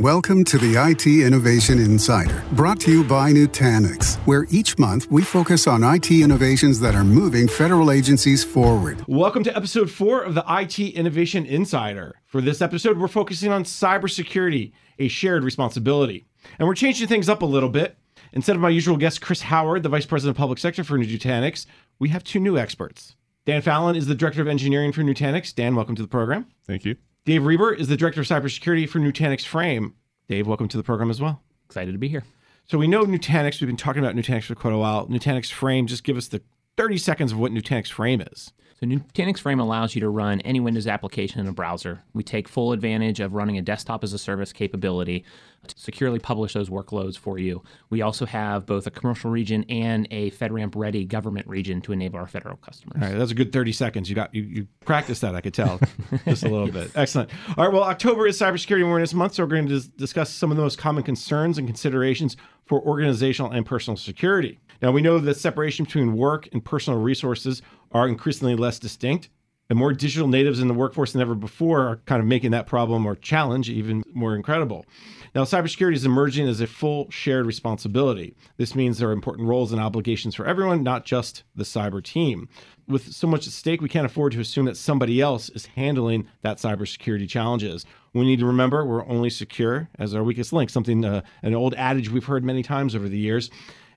Welcome to the IT Innovation Insider, brought to you by Nutanix, where each month we focus on IT innovations that are moving federal agencies forward. Welcome to episode four of the IT Innovation Insider. For this episode, we're focusing on cybersecurity, a shared responsibility. And we're changing things up a little bit. Instead of my usual guest, Chris Howard, the Vice President of Public Sector for Nutanix, we have two new experts. Dan Fallon is the Director of Engineering for Nutanix. Dan, welcome to the program. Thank you. Dave Reber is the Director of Cybersecurity for Nutanix Frame. Dave, welcome to the program as well. Excited to be here. So we know Nutanix. We've been talking about Nutanix for quite a while. Nutanix Frame, just give us the 30 seconds of what Nutanix Frame is. So Nutanix Frame allows you to run any Windows application in a browser. We take full advantage of running a desktop as a service capability to securely publish those workloads for you. We also have both a commercial region and a FedRAMP ready government region to enable our federal customers. All right, that's a good 30 seconds. You got you, you practiced that, I could tell. just a little bit. Excellent. All right, well, October is Cybersecurity Awareness Month, so we're going to discuss some of the most common concerns and considerations for organizational and personal security. Now, we know that separation between work and personal resources are increasingly less distinct. And more digital natives in the workforce than ever before are kind of making that problem or challenge even more incredible. Now, cybersecurity is emerging as a full shared responsibility. This means there are important roles and obligations for everyone, not just the cyber team. With so much at stake, we can't afford to assume that somebody else is handling that cybersecurity challenges. We need to remember we're only secure as our weakest link, something, uh, an old adage we've heard many times over the years.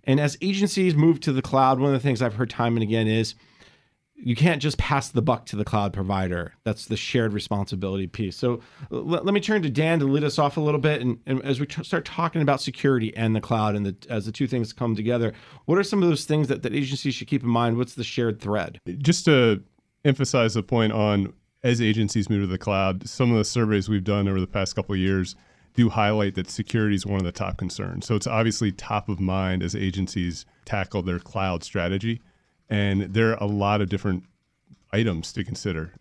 And as agencies move to the cloud, one of the things I've heard time and again is you can't just pass the buck to the cloud provider. That's the shared responsibility piece. So let, let me turn to Dan to lead us off a little bit. And, and as we t- start talking about security and the cloud and the, as the two things come together, what are some of those things that, that agencies should keep in mind? What's the shared thread? Just to emphasize the point on as agencies move to the cloud, some of the surveys we've done over the past couple of years do highlight that security is one of the top concerns. So it's obviously top of mind as agencies tackle their cloud strategy. And there are a lot of different items to consider.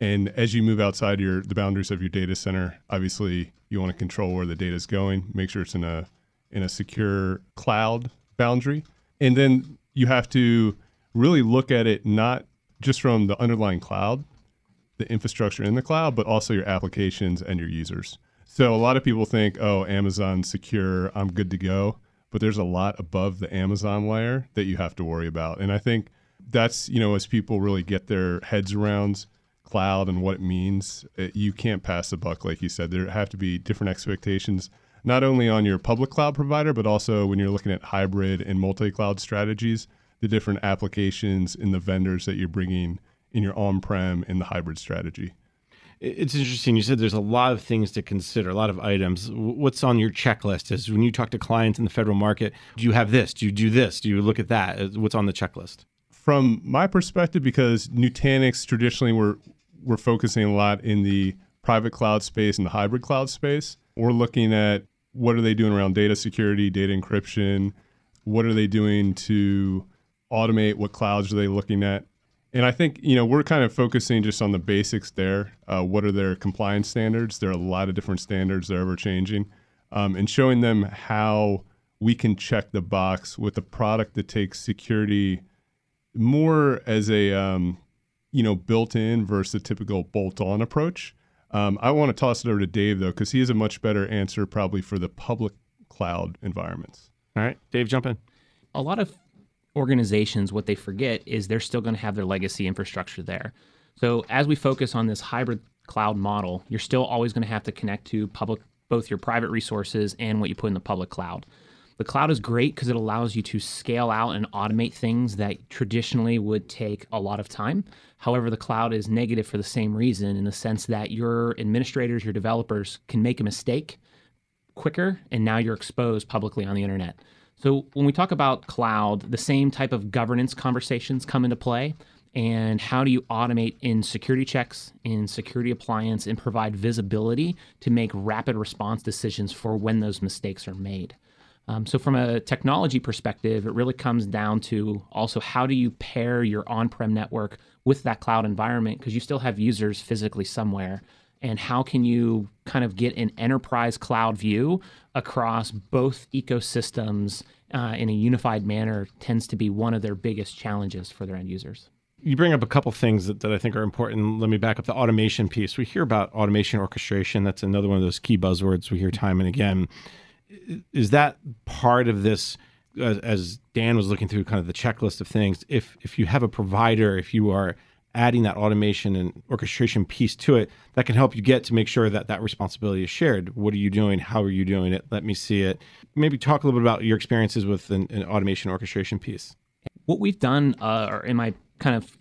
And as you move outside your the boundaries of your data center, obviously you want to control where the data is going, make sure it's in a in a secure cloud boundary. And then you have to really look at it not just from the underlying cloud, the infrastructure in the cloud, but also your applications and your users. So a lot of people think, oh, Amazon secure, I'm good to go. But there's a lot above the Amazon layer that you have to worry about. And I think that's, you know, as people really get their heads around cloud and what it means, it, you can't pass the buck, like you said. There have to be different expectations, not only on your public cloud provider, but also when you're looking at hybrid and multi cloud strategies, the different applications and the vendors that you're bringing in your on prem and the hybrid strategy. It's interesting. You said there's a lot of things to consider, a lot of items. What's on your checklist? Is when you talk to clients in the federal market, do you have this? Do you do this? Do you look at that? What's on the checklist? From my perspective, because Nutanix traditionally we're we're focusing a lot in the private cloud space and the hybrid cloud space. We're looking at what are they doing around data security, data encryption, what are they doing to automate, what clouds are they looking at? And I think you know we're kind of focusing just on the basics there. Uh, what are their compliance standards? There are a lot of different standards; they're ever changing, um, and showing them how we can check the box with a product that takes security more as a um, you know built-in versus a typical bolt-on approach. Um, I want to toss it over to Dave though, because he has a much better answer probably for the public cloud environments. All right, Dave, jump in. A lot of organizations, what they forget is they're still going to have their legacy infrastructure there. So as we focus on this hybrid cloud model, you're still always going to have to connect to public, both your private resources and what you put in the public cloud. The cloud is great because it allows you to scale out and automate things that traditionally would take a lot of time. However, the cloud is negative for the same reason in the sense that your administrators, your developers can make a mistake quicker, and now you're exposed publicly on the internet. So when we talk about cloud, the same type of governance conversations come into play. And how do you automate in security checks, in security appliance, and provide visibility to make rapid response decisions for when those mistakes are made? Um, so, from a technology perspective, it really comes down to also how do you pair your on prem network with that cloud environment because you still have users physically somewhere and how can you kind of get an enterprise cloud view across both ecosystems uh, in a unified manner tends to be one of their biggest challenges for their end users. You bring up a couple things that, that I think are important. Let me back up the automation piece. We hear about automation orchestration. That's another one of those key buzzwords we hear time and again. Is that part of this? As, as Dan was looking through kind of the checklist of things, if if you have a provider, if you are adding that automation and orchestration piece to it, that can help you get to make sure that that responsibility is shared. What are you doing? How are you doing it? Let me see it. Maybe talk a little bit about your experiences with an, an automation orchestration piece. What we've done, uh, or in my kind of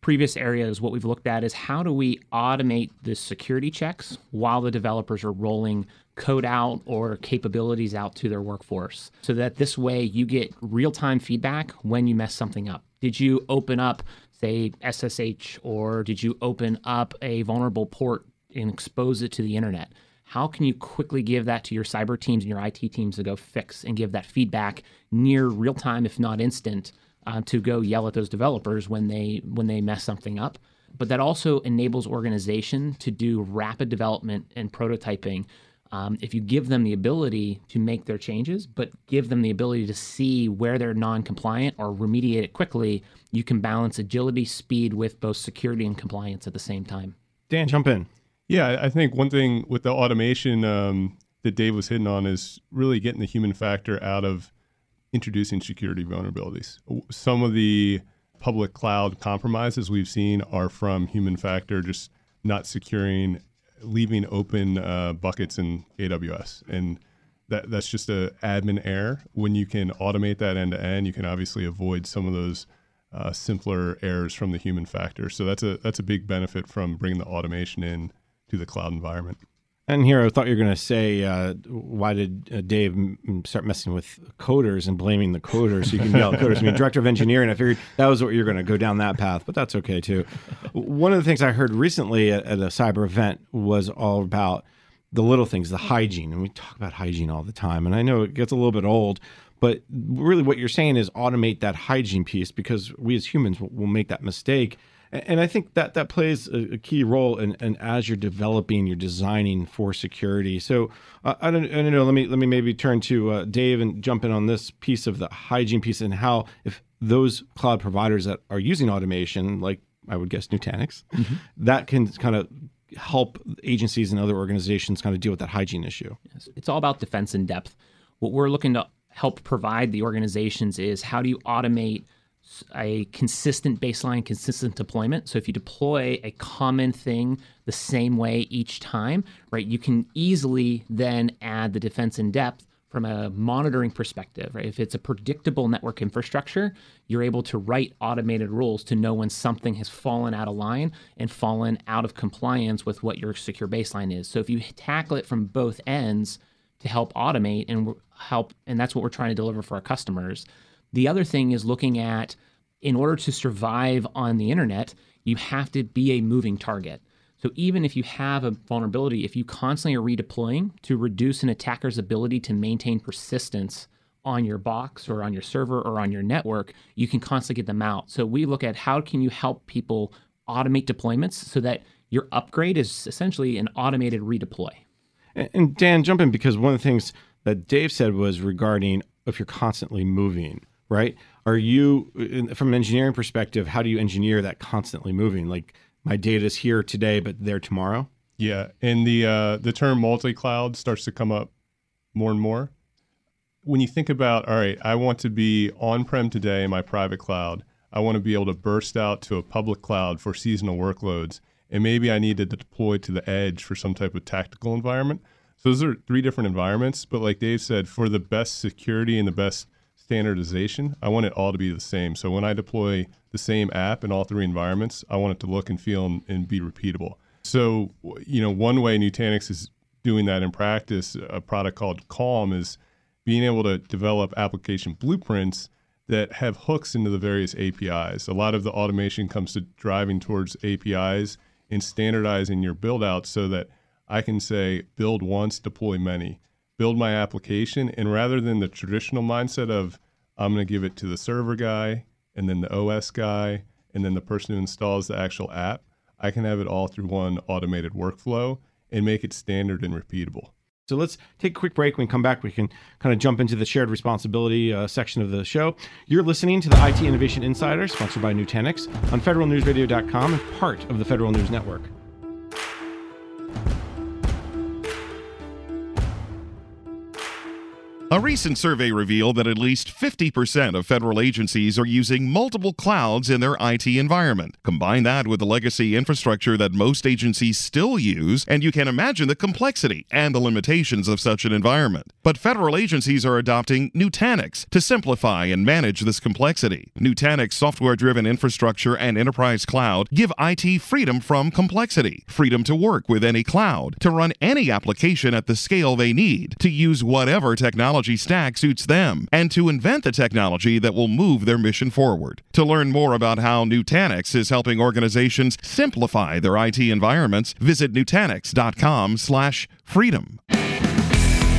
previous areas, what we've looked at is how do we automate the security checks while the developers are rolling code out or capabilities out to their workforce so that this way you get real time feedback when you mess something up. Did you open up, say, SSH, or did you open up a vulnerable port and expose it to the internet? How can you quickly give that to your cyber teams and your IT teams to go fix and give that feedback near real time, if not instant? uh, to go yell at those developers when they when they mess something up. But that also enables organization to do rapid development and prototyping. Um, if you give them the ability to make their changes, but give them the ability to see where they're non-compliant or remediate it quickly, you can balance agility, speed with both security and compliance at the same time. Dan, jump in. Yeah, I think one thing with the automation um, that Dave was hitting on is really getting the human factor out of introducing security vulnerabilities. Some of the public cloud compromises we've seen are from human factor, just not securing, leaving open uh, buckets in AWS. And that, that's just a admin error. When you can automate that end to end, you can obviously avoid some of those uh, simpler errors from the human factor. So that's a that's a big benefit from bringing the automation in to the cloud environment. And here, I thought you were going to say, uh, why did uh, Dave m- start messing with coders and blaming the coders? You can yell at coders. I mean, director of engineering. I figured that was what you're going to go down that path, but that's okay too. One of the things I heard recently at, at a cyber event was all about the little things, the hygiene, and we talk about hygiene all the time. And I know it gets a little bit old, but really, what you're saying is automate that hygiene piece because we as humans will, will make that mistake and I think that that plays a, key role in, in, as you're developing, you're designing for security. So uh, I, don't, I don't know. Let me let me maybe turn to uh, Dave and jump in on this piece of the hygiene piece and how if those cloud providers that are using automation, like I would guess Nutanix, mm-hmm. that can kind of help agencies and other organizations kind of deal with that hygiene issue. Yes. It's all about defense in depth. What we're looking to help provide the organizations is how do you automate a consistent baseline, consistent deployment. So if you deploy a common thing the same way each time, right, you can easily then add the defense in depth from a monitoring perspective, right? If it's a predictable network infrastructure, you're able to write automated rules to know when something has fallen out of line and fallen out of compliance with what your secure baseline is. So if you tackle it from both ends to help automate and help, and that's what we're trying to deliver for our customers, the other thing is looking at in order to survive on the internet, you have to be a moving target. So even if you have a vulnerability, if you constantly are redeploying to reduce an attacker's ability to maintain persistence on your box or on your server or on your network, you can constantly get them out. So we look at how can you help people automate deployments so that your upgrade is essentially an automated redeploy. And Dan, jump in because one of the things that Dave said was regarding if you're constantly moving right? Are you, from an engineering perspective, how do you engineer that constantly moving? Like my data is here today, but there tomorrow. Yeah, and the uh, the term multi-cloud starts to come up more and more. When you think about, all right, I want to be on-prem today in my private cloud. I want to be able to burst out to a public cloud for seasonal workloads, and maybe I need to deploy to the edge for some type of tactical environment. So those are three different environments. But like Dave said, for the best security and the best standardization. I want it all to be the same. So when I deploy the same app in all three environments, I want it to look and feel and, and be repeatable. So, you know, one way Nutanix is doing that in practice, a product called Calm is being able to develop application blueprints that have hooks into the various APIs. A lot of the automation comes to driving towards APIs and standardizing your build out so that I can say build once, deploy many build my application. And rather than the traditional mindset of, I'm going to give it to the server guy and then the OS guy and then the person who installs the actual app, I can have it all through one automated workflow and make it standard and repeatable. So let's take a quick break. When we come back, we can kind of jump into the shared responsibility uh, section of the show. You're listening to the IT Innovation Insider, sponsored by Nutanix, on federalnewsradio.com and part of the Federal News Network. A recent survey revealed that at least 50% of federal agencies are using multiple clouds in their IT environment. Combine that with the legacy infrastructure that most agencies still use, and you can imagine the complexity and the limitations of such an environment. But federal agencies are adopting Nutanix to simplify and manage this complexity. Nutanix software driven infrastructure and enterprise cloud give IT freedom from complexity, freedom to work with any cloud, to run any application at the scale they need, to use whatever technology technology stack suits them and to invent the technology that will move their mission forward. To learn more about how Nutanix is helping organizations simplify their IT environments, visit nutanix.com/freedom.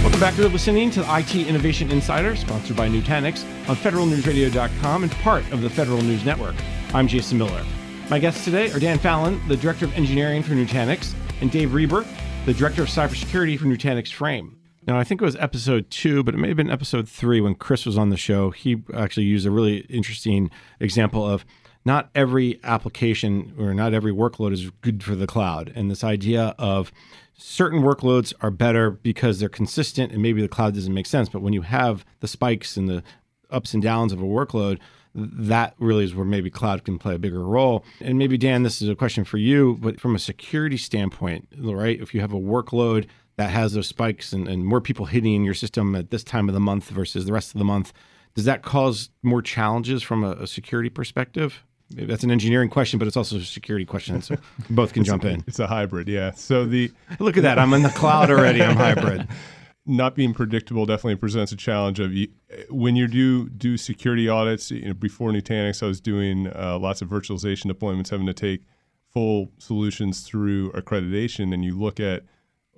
Welcome back. You're listening to the IT Innovation Insider, sponsored by Nutanix on federalnewsradio.com and part of the Federal News Network. I'm Jason Miller. My guests today are Dan Fallon, the Director of Engineering for Nutanix, and Dave Reber, the Director of Cybersecurity for Nutanix Frame. Now, I think it was episode two, but it may have been episode three when Chris was on the show. He actually used a really interesting example of not every application or not every workload is good for the cloud. And this idea of certain workloads are better because they're consistent and maybe the cloud doesn't make sense. But when you have the spikes and the ups and downs of a workload, that really is where maybe cloud can play a bigger role. And maybe, Dan, this is a question for you, but from a security standpoint, right? If you have a workload that has those spikes and, and more people hitting your system at this time of the month versus the rest of the month, does that cause more challenges from a, a security perspective? That's an engineering question, but it's also a security question. So both can jump in. It's a hybrid, yeah. So the look at that. I'm in the cloud already. I'm hybrid. Not being predictable definitely presents a challenge of when you do do security audits. You know, before Nutanix, I was doing uh, lots of virtualization deployments, having to take full solutions through accreditation, and you look at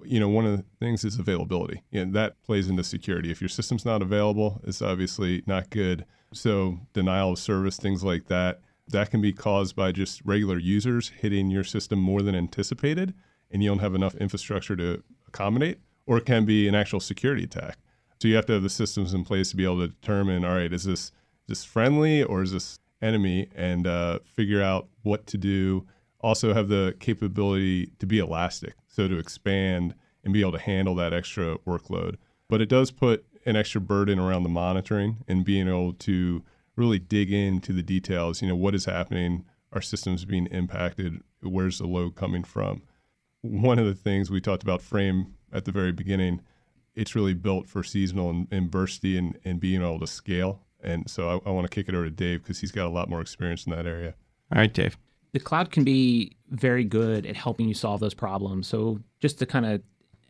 you know, one of the things is availability, and that plays into security. If your system's not available, it's obviously not good. So denial of service, things like that, that can be caused by just regular users hitting your system more than anticipated, and you don't have enough infrastructure to accommodate, or it can be an actual security attack. So you have to have the systems in place to be able to determine, all right, is this is this friendly or is this enemy, and uh, figure out what to do. Also have the capability to be elastic so to expand and be able to handle that extra workload. But it does put an extra burden around the monitoring and being able to really dig into the details. You know, what is happening? Our systems being impacted? Where's the load coming from? One of the things we talked about frame at the very beginning, it's really built for seasonal and, and bursty and, and being able to scale. And so I, I want to kick it over to Dave because he's got a lot more experience in that area. All right, Dave the cloud can be very good at helping you solve those problems. So just to kind of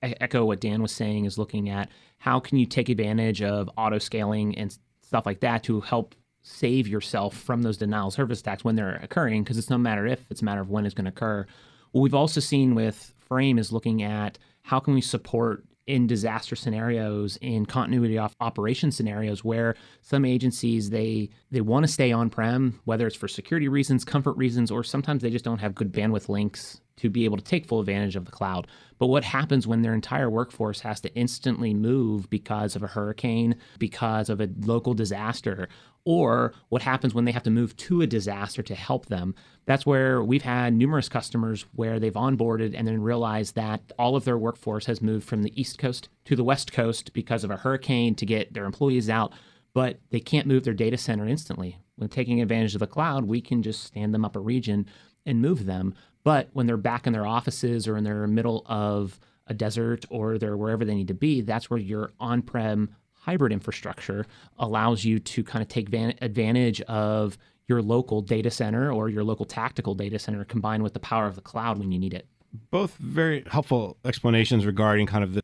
echo what Dan was saying is looking at how can you take advantage of auto scaling and stuff like that to help save yourself from those denial service attacks when they're occurring because it's no matter if it's a matter of when it's going to occur. What we've also seen with Frame is looking at how can we support in disaster scenarios in continuity of operation scenarios where some agencies they they want to stay on prem whether it's for security reasons comfort reasons or sometimes they just don't have good bandwidth links to be able to take full advantage of the cloud. But what happens when their entire workforce has to instantly move because of a hurricane because of a local disaster or what happens when they have to move to a disaster to help them. That's where we've had numerous customers where they've onboarded and then realized that all of their workforce has moved from the East Coast to the West Coast because of a hurricane to get their employees out, but they can't move their data center instantly. When taking advantage of the cloud, we can just stand them up a region and move them. But when they're back in their offices or in their middle of a desert or they're wherever they need to be, that's where your on prem hybrid infrastructure allows you to kind of take van- advantage of your local data center or your local tactical data center combined with the power of the cloud when you need it. Both very helpful explanations regarding kind of the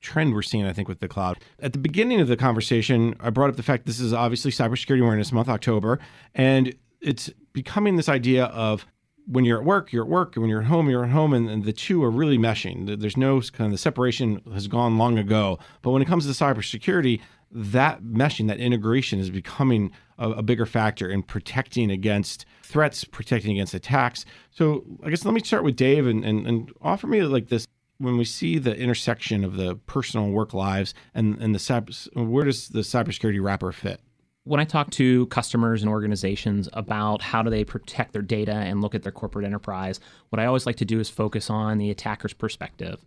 trend we're seeing, I think, with the cloud. At the beginning of the conversation, I brought up the fact this is obviously Cybersecurity Awareness Month, October, and it's becoming this idea of when you're at work, you're at work, and when you're at home, you're at home, and, and, the two are really meshing. There's no kind of the separation has gone long ago. But when it comes to cybersecurity, that meshing, that integration is becoming a, a, bigger factor in protecting against threats, protecting against attacks. So I guess let me start with Dave and, and, and offer me like this when we see the intersection of the personal work lives and, and the cyber, where does the cybersecurity wrapper fit? When I talk to customers and organizations about how do they protect their data and look at their corporate enterprise, what I always like to do is focus on the attacker's perspective.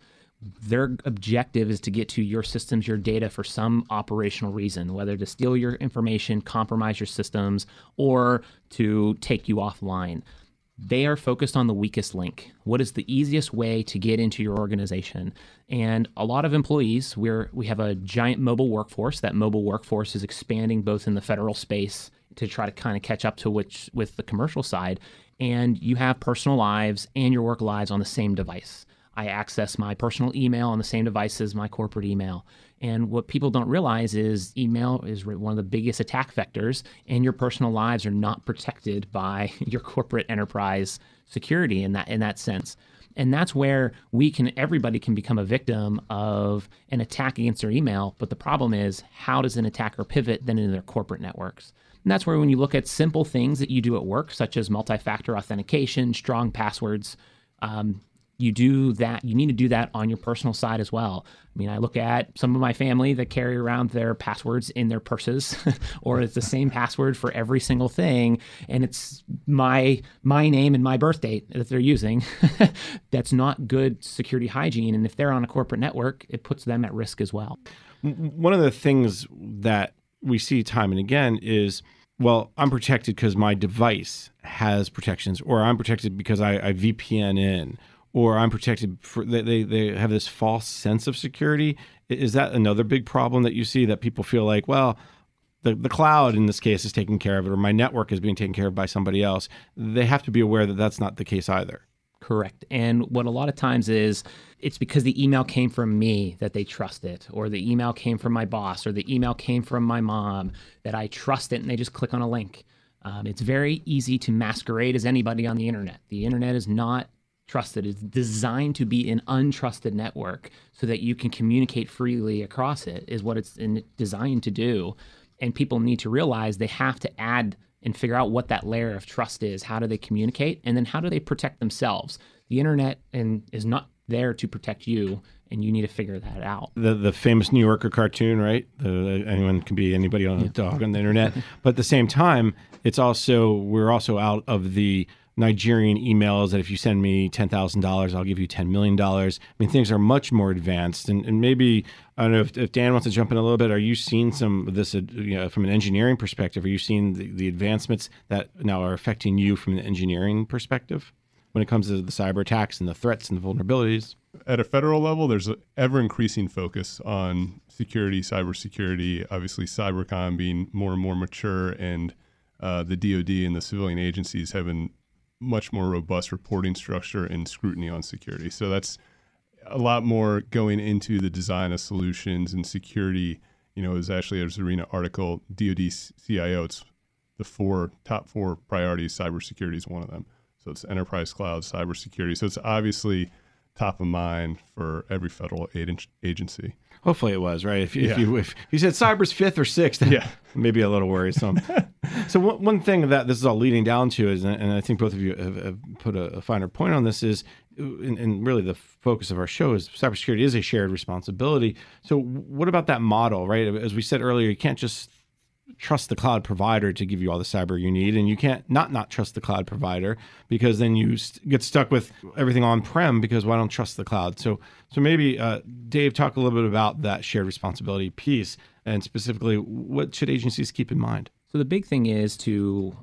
Their objective is to get to your systems, your data for some operational reason, whether to steal your information, compromise your systems, or to take you offline they are focused on the weakest link. What is the easiest way to get into your organization? And a lot of employees, we're we have a giant mobile workforce. That mobile workforce is expanding both in the federal space to try to kind of catch up to which with the commercial side. And you have personal lives and your work lives on the same device. I access my personal email on the same device as my corporate email. And what people don't realize is email is one of the biggest attack vectors, and your personal lives are not protected by your corporate enterprise security in that in that sense. And that's where we can everybody can become a victim of an attack against their email. But the problem is, how does an attacker pivot then into their corporate networks? And that's where when you look at simple things that you do at work, such as multi-factor authentication, strong passwords, um, you do that you need to do that on your personal side as well. I mean i look at some of my family that carry around their passwords in their purses or it's the same password for every single thing and it's my my name and my birth date that they're using. That's not good security hygiene and if they're on a corporate network it puts them at risk as well. One of the things that we see time and again is well, I'm protected because my device has protections, or I'm protected because I, I VPN in, or I'm protected for they, they have this false sense of security. Is that another big problem that you see that people feel like, well, the, the cloud in this case is taking care of it, or my network is being taken care of by somebody else? They have to be aware that that's not the case either. Correct. And what a lot of times is it's because the email came from me that they trust it, or the email came from my boss, or the email came from my mom that I trust it and they just click on a link. Um, it's very easy to masquerade as anybody on the internet. The internet is not trusted. It's designed to be an untrusted network so that you can communicate freely across it, is what it's designed to do. And people need to realize they have to add and figure out what that layer of trust is. How do they communicate? And then how do they protect themselves? The internet and is not there to protect you and you need to figure that out. The the famous New Yorker cartoon, right? The, anyone can be anybody on a dog on the internet, but at the same time, it's also we're also out of the Nigerian emails that if you send me ten thousand dollars, I'll give you ten million dollars. I mean, things are much more advanced, and, and maybe I don't know if, if, Dan wants to jump in a little bit. Are you seeing some of this uh, you know, from an engineering perspective? Are you seeing the, the advancements that now are affecting you from an engineering perspective when it comes to the cyber attacks and the threats and the vulnerabilities? At a federal level, there's an ever increasing focus on security, cybersecurity. Obviously, cybercom being more and more mature, and uh, the DoD and the civilian agencies having much more robust reporting structure and scrutiny on security. So that's a lot more going into the design of solutions and security. You know, is actually a Zarina article, DoD CIO. It's the four top four priorities. Cybersecurity is one of them. So it's enterprise cloud, cybersecurity. So it's obviously top of mind for every federal agency. Hopefully it was right. If, yeah. you if you said cyber's fifth or sixth, yeah, maybe a little worrisome. so one, one thing that this is all leading down to is, and I think both of you have, have put a, a, finer point on this, is, and, and really the focus of our show is cybersecurity is a shared responsibility. So what about that model, right? As we said earlier, you can't just trust the cloud provider to give you all the cyber you need and you can't not not trust the cloud provider because then you st- get stuck with everything on prem because well, don't trust the cloud? So so maybe uh, Dave talk a little bit about that shared responsibility piece and specifically what should agencies keep in mind? So the big thing is to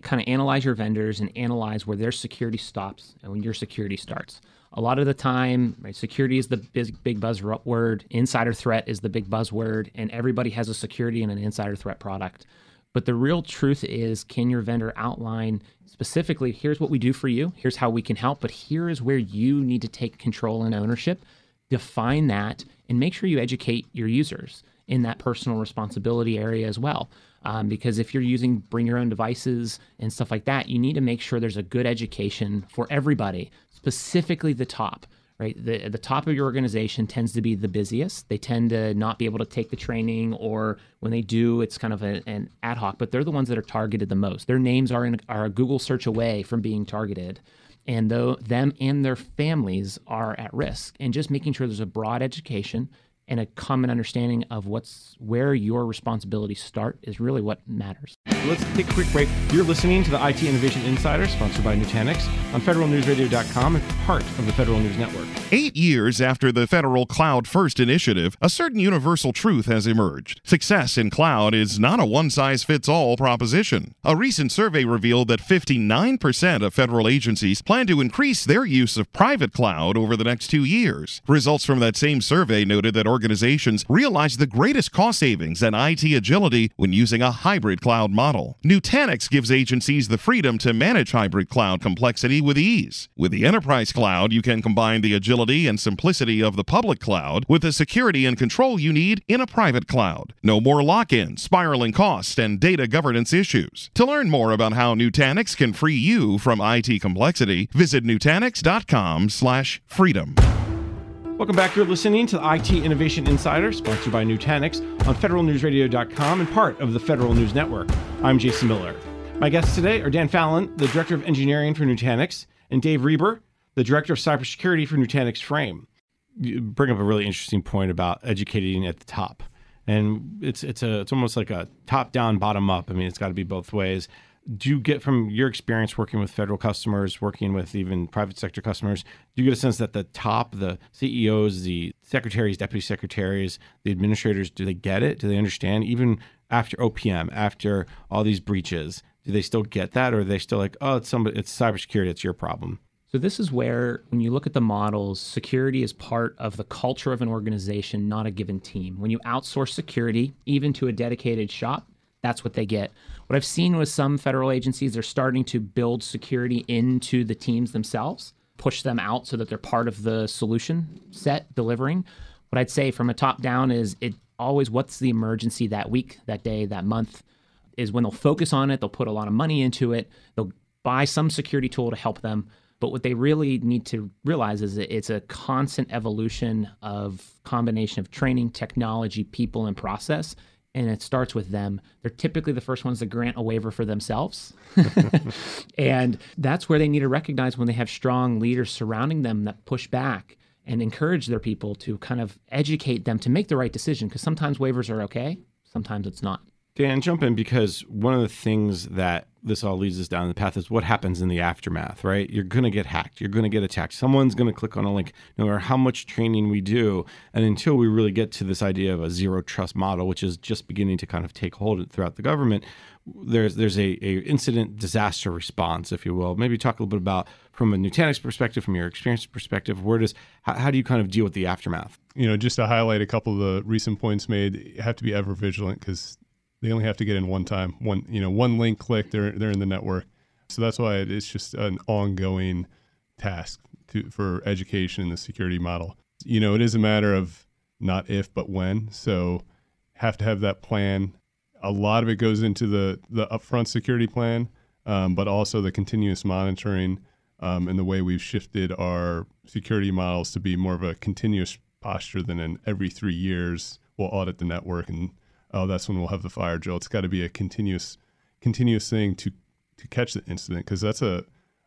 kind of analyze your vendors and analyze where their security stops and when your security starts a lot of the time, right, security is the big, big buzzword. Insider threat is the big buzzword, and everybody has a security and an insider threat product. But the real truth is, can your vendor outline specifically, here's what we do for you, here's how we can help, but here is where you need to take control and ownership. Define that and make sure you educate your users in that personal responsibility area as well. Um, because if you're using bring your own devices and stuff like that, you need to make sure there's a good education for everybody, specifically the top. Right, the the top of your organization tends to be the busiest. They tend to not be able to take the training, or when they do, it's kind of a, an ad hoc. But they're the ones that are targeted the most. Their names are in are a Google search away from being targeted. And though them and their families are at risk. And just making sure there's a broad education and a common understanding of what's where your responsibilities start is really what matters. Let's take a quick break. You're listening to the IT Innovation Insider, sponsored by Nutanix, on federalnewsradio.com and part of the Federal News Network. Eight years after the federal Cloud First initiative, a certain universal truth has emerged. Success in cloud is not a one size fits all proposition. A recent survey revealed that 59% of federal agencies plan to increase their use of private cloud over the next two years. Results from that same survey noted that organizations realize the greatest cost savings and IT agility when using a hybrid cloud model. Nutanix gives agencies the freedom to manage hybrid cloud complexity with ease. With the enterprise cloud, you can combine the agility and simplicity of the public cloud with the security and control you need in a private cloud. No more lock in, spiraling costs, and data governance issues. To learn more about how Nutanix can free you from IT complexity, visit Nutanix.com slash freedom. Welcome back. You're listening to the IT Innovation Insider, sponsored by Nutanix on federalnewsradio.com and part of the Federal News Network. I'm Jason Miller. My guests today are Dan Fallon, the Director of Engineering for Nutanix, and Dave Reber, the Director of Cybersecurity for Nutanix Frame. You bring up a really interesting point about educating at the top. And it's it's a it's almost like a top down, bottom up. I mean, it's got to be both ways do you get from your experience working with federal customers, working with even private sector customers, do you get a sense that the top, the CEOs, the secretaries, deputy secretaries, the administrators, do they get it? Do they understand? Even after OPM, after all these breaches, do they still get that, or are they still like, oh, it's somebody, it's cybersecurity, it's your problem? So this is where, when you look at the models, security is part of the culture of an organization, not a given team. When you outsource security, even to a dedicated shop, that's what they get. What I've seen with some federal agencies, they're starting to build security into the teams themselves, push them out so that they're part of the solution set delivering. What I'd say from a top down is it always what's the emergency that week, that day, that month is when they'll focus on it, they'll put a lot of money into it, they'll buy some security tool to help them. But what they really need to realize is that it's a constant evolution of combination of training, technology, people, and process and it starts with them. They're typically the first ones to grant a waiver for themselves. and that's where they need to recognize when they have strong leaders surrounding them that push back and encourage their people to kind of educate them to make the right decision because sometimes waivers are okay, sometimes it's not. Dan, jump in because one of the things that this all leads us down the path is what happens in the aftermath, right? You're going to get hacked. You're going to get attacked. Someone's going to click on a link, no matter how much training we do. And until we really get to this idea of a zero trust model, which is just beginning to kind of take hold throughout the government, there's there's a, a incident disaster response, if you will. Maybe talk a little bit about from a Nutanix perspective, from your experience perspective, where does how, how do you kind of deal with the aftermath? You know, just to highlight a couple of the recent points made, you have to be ever vigilant because they only have to get in one time. One you know one link click, they're they're in the network. So that's why it's just an ongoing task to, for education in the security model. You know, it is a matter of not if but when. So have to have that plan. A lot of it goes into the the upfront security plan, um, but also the continuous monitoring um, and the way we've shifted our security models to be more of a continuous posture than an every three years we'll audit the network and oh, that's when we'll have the fire drill. It's got to be a continuous, continuous thing to to catch the incident because that's a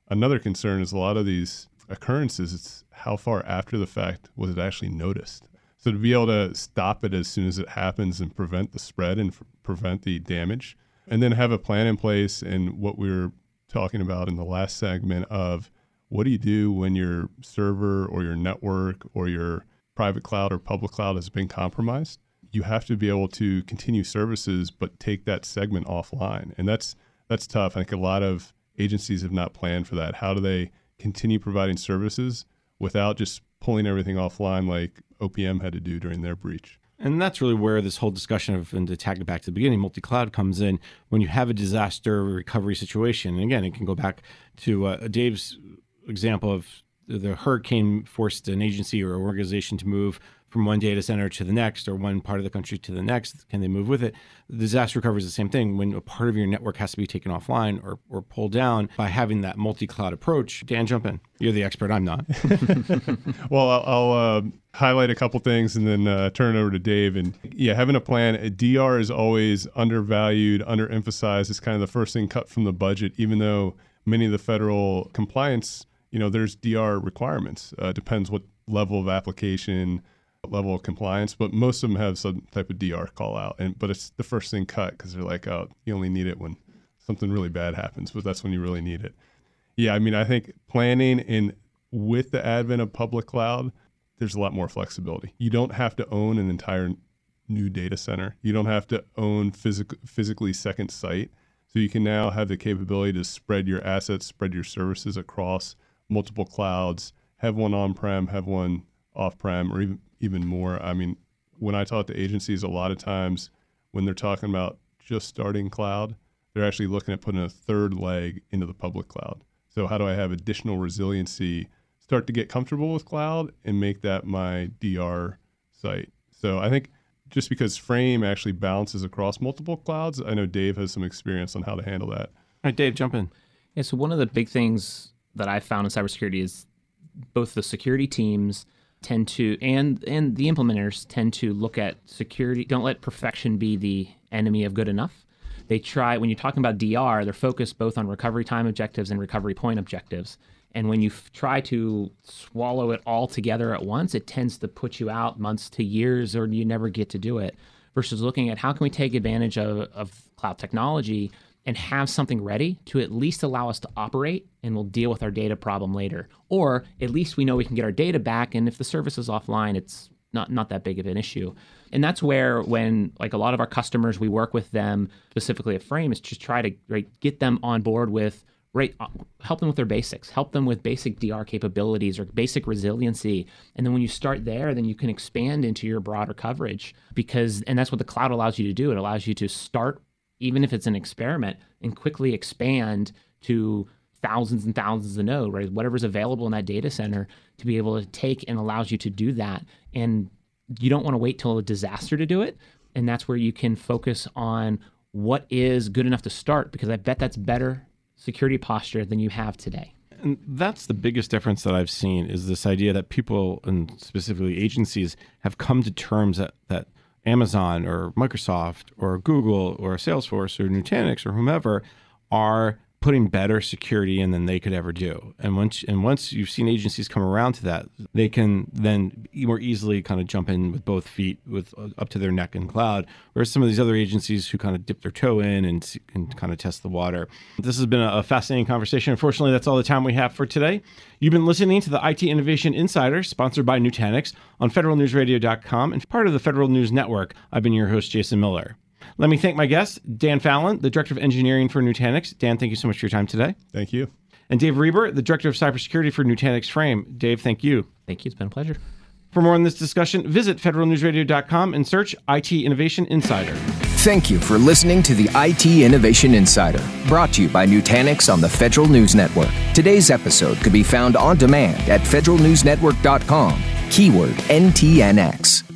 another concern. Is a lot of these occurrences. It's how far after the fact was it actually noticed. So to be able to stop it as soon as it happens and prevent the spread and f- prevent the damage, and then have a plan in place. And what we were talking about in the last segment of what do you do when your server or your network or your private cloud or public cloud has been compromised? You have to be able to continue services but take that segment offline. And that's that's tough. I think a lot of agencies have not planned for that. How do they continue providing services without just pulling everything offline like opm had to do during their breach? And that's really where this whole discussion of, and to tag it back to the beginning, multi cloud comes in when you have a disaster recovery situation. And again, it can go back to uh, Dave's example of the hurricane forced an agency or organization to move from one data center to the next or one part of the country to the next? Can they move with it? The disaster recovery is the same thing. When a part of your network has to be taken offline or, or pulled down by having that multi cloud approach, Dan, jump in. You're the expert. I'm not. well, I'll, I'll uh, highlight a couple things and then uh, turn it over to Dave. And yeah, having a plan. A DR is always undervalued, underemphasized. It's kind of the first thing cut from the budget, even though many of the federal compliance you know, there's DR requirements. Uh, depends what level of application, level of compliance, but most of them have some type of DR call out. And but it's the first thing cut because they're like, oh, you only need it when something really bad happens, but that's when you really need it. Yeah, I mean, I think planning and with the advent of public cloud, there's a lot more flexibility. You don't have to own an entire new data center. You don't have to own physic- physically second site. So you can now have the capability to spread your assets, spread your services across multiple clouds, have one on-prem, have one off-prem, or even even more. I mean, when I talk to agencies, a lot of times when they're talking about just starting cloud, they're actually looking at putting a third leg into the public cloud. So how do I have additional resiliency? Start to get comfortable with cloud and make that my DR site. So I think just because Frame actually balances across multiple clouds, I know Dave has some experience on how to handle that. All right, Dave, jump in. Yeah, so one of the big things that I found in cybersecurity is both the security teams tend to and and the implementers tend to look at security don't let perfection be the enemy of good enough. They try when you're talking about dr they're focused both on recovery time objectives and recovery point objectives. And when you f- try to swallow it all together at once it tends to put you out months to years or you never get to do it versus looking at how can we take advantage of, of cloud technology and have something ready to at least allow us to operate and we'll deal with our data problem later. Or at least we know we can get our data back and if the service is offline, it's not not that big of an issue. And that's where when like a lot of our customers we work with them specifically at Frame is to try to right, get them on board with right uh, help them with their basics help them with basic dr capabilities or basic resiliency and then when you start there then you can expand into your broader coverage because and that's what the cloud allows you to do it allows you to start even if it's an experiment, and quickly expand to thousands and thousands of nodes, right? Whatever's available in that data center to be able to take and allows you to do that. And you don't want to wait till a disaster to do it. And that's where you can focus on what is good enough to start, because I bet that's better security posture than you have today. And that's the biggest difference that I've seen is this idea that people and specifically agencies have come to terms that that Amazon or Microsoft or Google or Salesforce or Nutanix or whomever are putting better security in than they could ever do. And once and once you've seen agencies come around to that, they can then more easily kind of jump in with both feet with uh, up to their neck in cloud. Whereas some of these other agencies who kind of dip their toe in and, and kind of test the water. This has been a fascinating conversation. Unfortunately, that's all the time we have for today. You've been listening to the IT Innovation Insider, sponsored by Nutanix on federalnewsradio.com and part of the Federal News Network. I've been your host, Jason Miller. Let me thank my guest, Dan Fallon, the Director of Engineering for Nutanix. Dan, thank you so much for your time today. Thank you. And Dave Reber, the Director of Cybersecurity for Nutanix Frame. Dave, thank you. Thank you. It's been a pleasure. For more on this discussion, visit federalnewsradio.com and search IT Innovation Insider. Thank you for listening to the IT Innovation Insider, brought to you by Nutanix on the Federal News Network. Today's episode could be found on demand at federalnewsnetwork.com, keyword NTNX.